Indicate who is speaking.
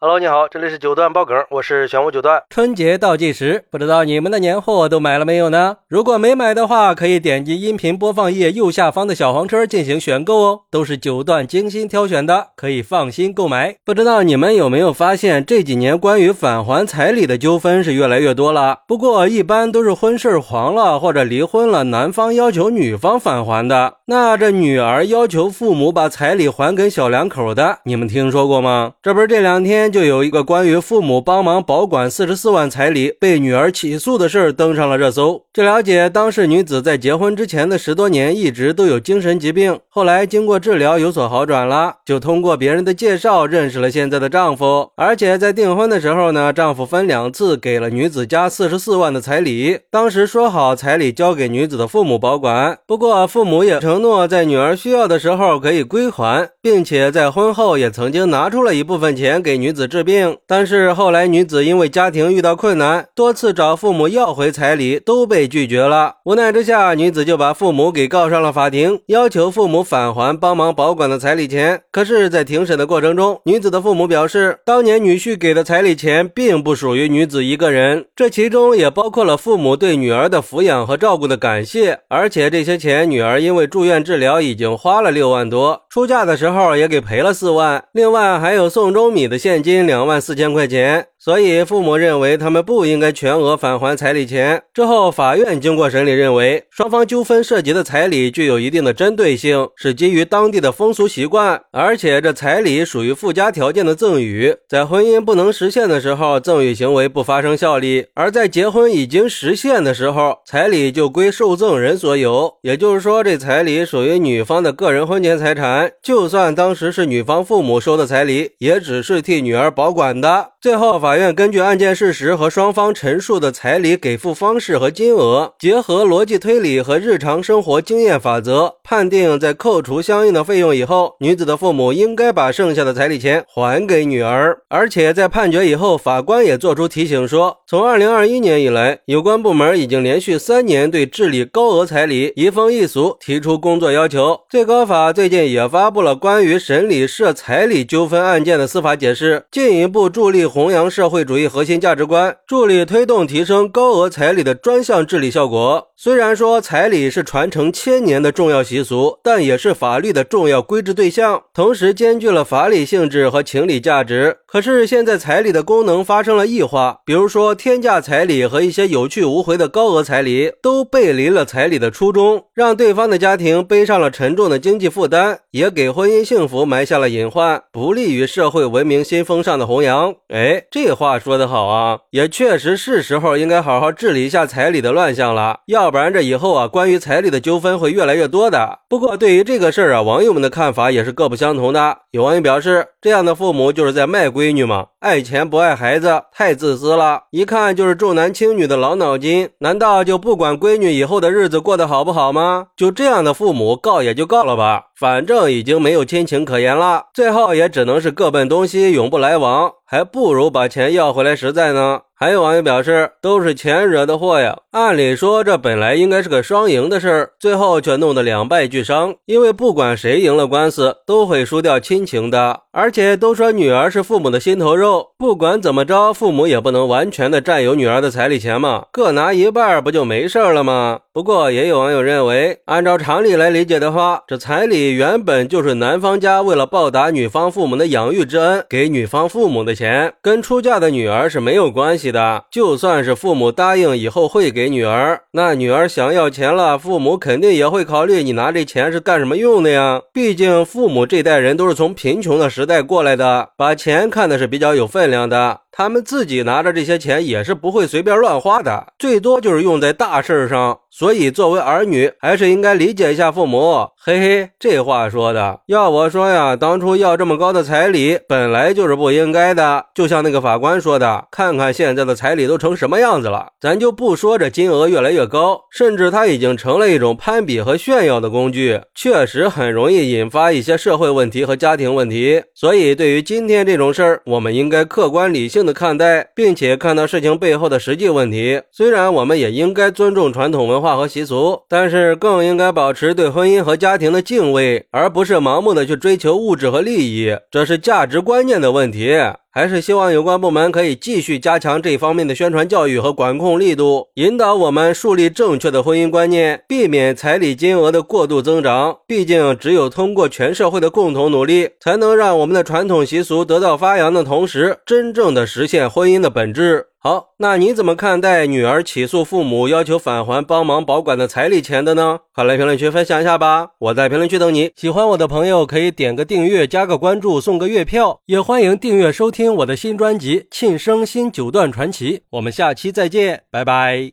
Speaker 1: Hello，你好，这里是九段爆梗，我是玄武九段。
Speaker 2: 春节倒计时，不知道你们的年货都买了没有呢？如果没买的话，可以点击音频播放页右下方的小黄车进行选购哦，都是九段精心挑选的，可以放心购买。不知道你们有没有发现，这几年关于返还彩礼的纠纷是越来越多了。不过一般都是婚事黄了或者离婚了，男方要求女方返还的。那这女儿要求父母把彩礼还给小两口的，你们听说过吗？这不是这两天。就有一个关于父母帮忙保管四十四万彩礼被女儿起诉的事儿登上了热搜。据了解，当事女子在结婚之前的十多年一直都有精神疾病，后来经过治疗有所好转了，就通过别人的介绍认识了现在的丈夫。而且在订婚的时候呢，丈夫分两次给了女子家四十四万的彩礼。当时说好彩礼交给女子的父母保管，不过父母也承承诺在女儿需要的时候可以归还，并且在婚后也曾经拿出了一部分钱给女子。子治病，但是后来女子因为家庭遇到困难，多次找父母要回彩礼都被拒绝了。无奈之下，女子就把父母给告上了法庭，要求父母返还帮忙保管的彩礼钱。可是，在庭审的过程中，女子的父母表示，当年女婿给的彩礼钱并不属于女子一个人，这其中也包括了父母对女儿的抚养和照顾的感谢。而且这些钱，女儿因为住院治疗已经花了六万多，出嫁的时候也给赔了四万，另外还有宋钟米的现。金两万四千块钱。所以父母认为他们不应该全额返还彩礼钱。之后，法院经过审理，认为双方纠纷涉及的彩礼具有一定的针对性，是基于当地的风俗习惯，而且这彩礼属于附加条件的赠与，在婚姻不能实现的时候，赠与行为不发生效力；而在结婚已经实现的时候，彩礼就归受赠人所有。也就是说，这彩礼属于女方的个人婚前财产，就算当时是女方父母收的彩礼，也只是替女儿保管的。最后，法院根据案件事实和双方陈述的彩礼给付方式和金额，结合逻辑推理和日常生活经验法则，判定在扣除相应的费用以后，女子的父母应该把剩下的彩礼钱还给女儿。而且在判决以后，法官也作出提醒说，从二零二一年以来，有关部门已经连续三年对治理高额彩礼移风易俗提出工作要求。最高法最近也发布了关于审理涉彩礼纠纷案件的司法解释，进一步助力。弘扬社会主义核心价值观，助力推动提升高额彩礼的专项治理效果。虽然说彩礼是传承千年的重要习俗，但也是法律的重要规制对象，同时兼具了法理性质和情理价值。可是现在彩礼的功能发生了异化，比如说天价彩礼和一些有去无回的高额彩礼，都背离了彩礼的初衷，让对方的家庭背上了沉重的经济负担，也给婚姻幸福埋下了隐患，不利于社会文明新风尚的弘扬。哎，这话说得好啊，也确实是时候应该好好治理一下彩礼的乱象了，要不然这以后啊，关于彩礼的纠纷会越来越多的。不过对于这个事儿啊，网友们的看法也是各不相同的。有网友表示，这样的父母就是在卖闺女嘛，爱钱不爱孩子，太自私了，一看就是重男轻女的老脑筋。难道就不管闺女以后的日子过得好不好吗？就这样的父母告也就告了吧，反正已经没有亲情可言了，最后也只能是各奔东西，永不来往。还不如把钱要回来实在呢。还有网友表示，都是钱惹的祸呀！按理说这本来应该是个双赢的事儿，最后却弄得两败俱伤。因为不管谁赢了官司，都会输掉亲情的。而且都说女儿是父母的心头肉，不管怎么着，父母也不能完全的占有女儿的彩礼钱嘛，各拿一半不就没事了吗？不过也有网友认为，按照常理来理解的话，这彩礼原本就是男方家为了报答女方父母的养育之恩，给女方父母的钱，跟出嫁的女儿是没有关系。的，就算是父母答应以后会给女儿，那女儿想要钱了，父母肯定也会考虑你拿这钱是干什么用的呀？毕竟父母这代人都是从贫穷的时代过来的，把钱看的是比较有分量的。他们自己拿着这些钱也是不会随便乱花的，最多就是用在大事上。所以作为儿女，还是应该理解一下父母。嘿嘿，这话说的，要我说呀，当初要这么高的彩礼，本来就是不应该的。就像那个法官说的，看看现在的彩礼都成什么样子了。咱就不说这金额越来越高，甚至它已经成了一种攀比和炫耀的工具，确实很容易引发一些社会问题和家庭问题。所以，对于今天这种事儿，我们应该客观理性的看待，并且看到事情背后的实际问题。虽然我们也应该尊重传统文化。和习俗，但是更应该保持对婚姻和家庭的敬畏，而不是盲目的去追求物质和利益，这是价值观念的问题。还是希望有关部门可以继续加强这方面的宣传教育和管控力度，引导我们树立正确的婚姻观念，避免彩礼金额的过度增长。毕竟，只有通过全社会的共同努力，才能让我们的传统习俗得到发扬的同时，真正的实现婚姻的本质。好，那你怎么看待女儿起诉父母要求返还帮忙保管的彩礼钱的呢？快来评论区分享一下吧！我在评论区等你。喜欢我的朋友可以点个订阅、加个关注、送个月票，也欢迎订阅收听我的新专辑《庆生新九段传奇》。我们下期再见，拜拜。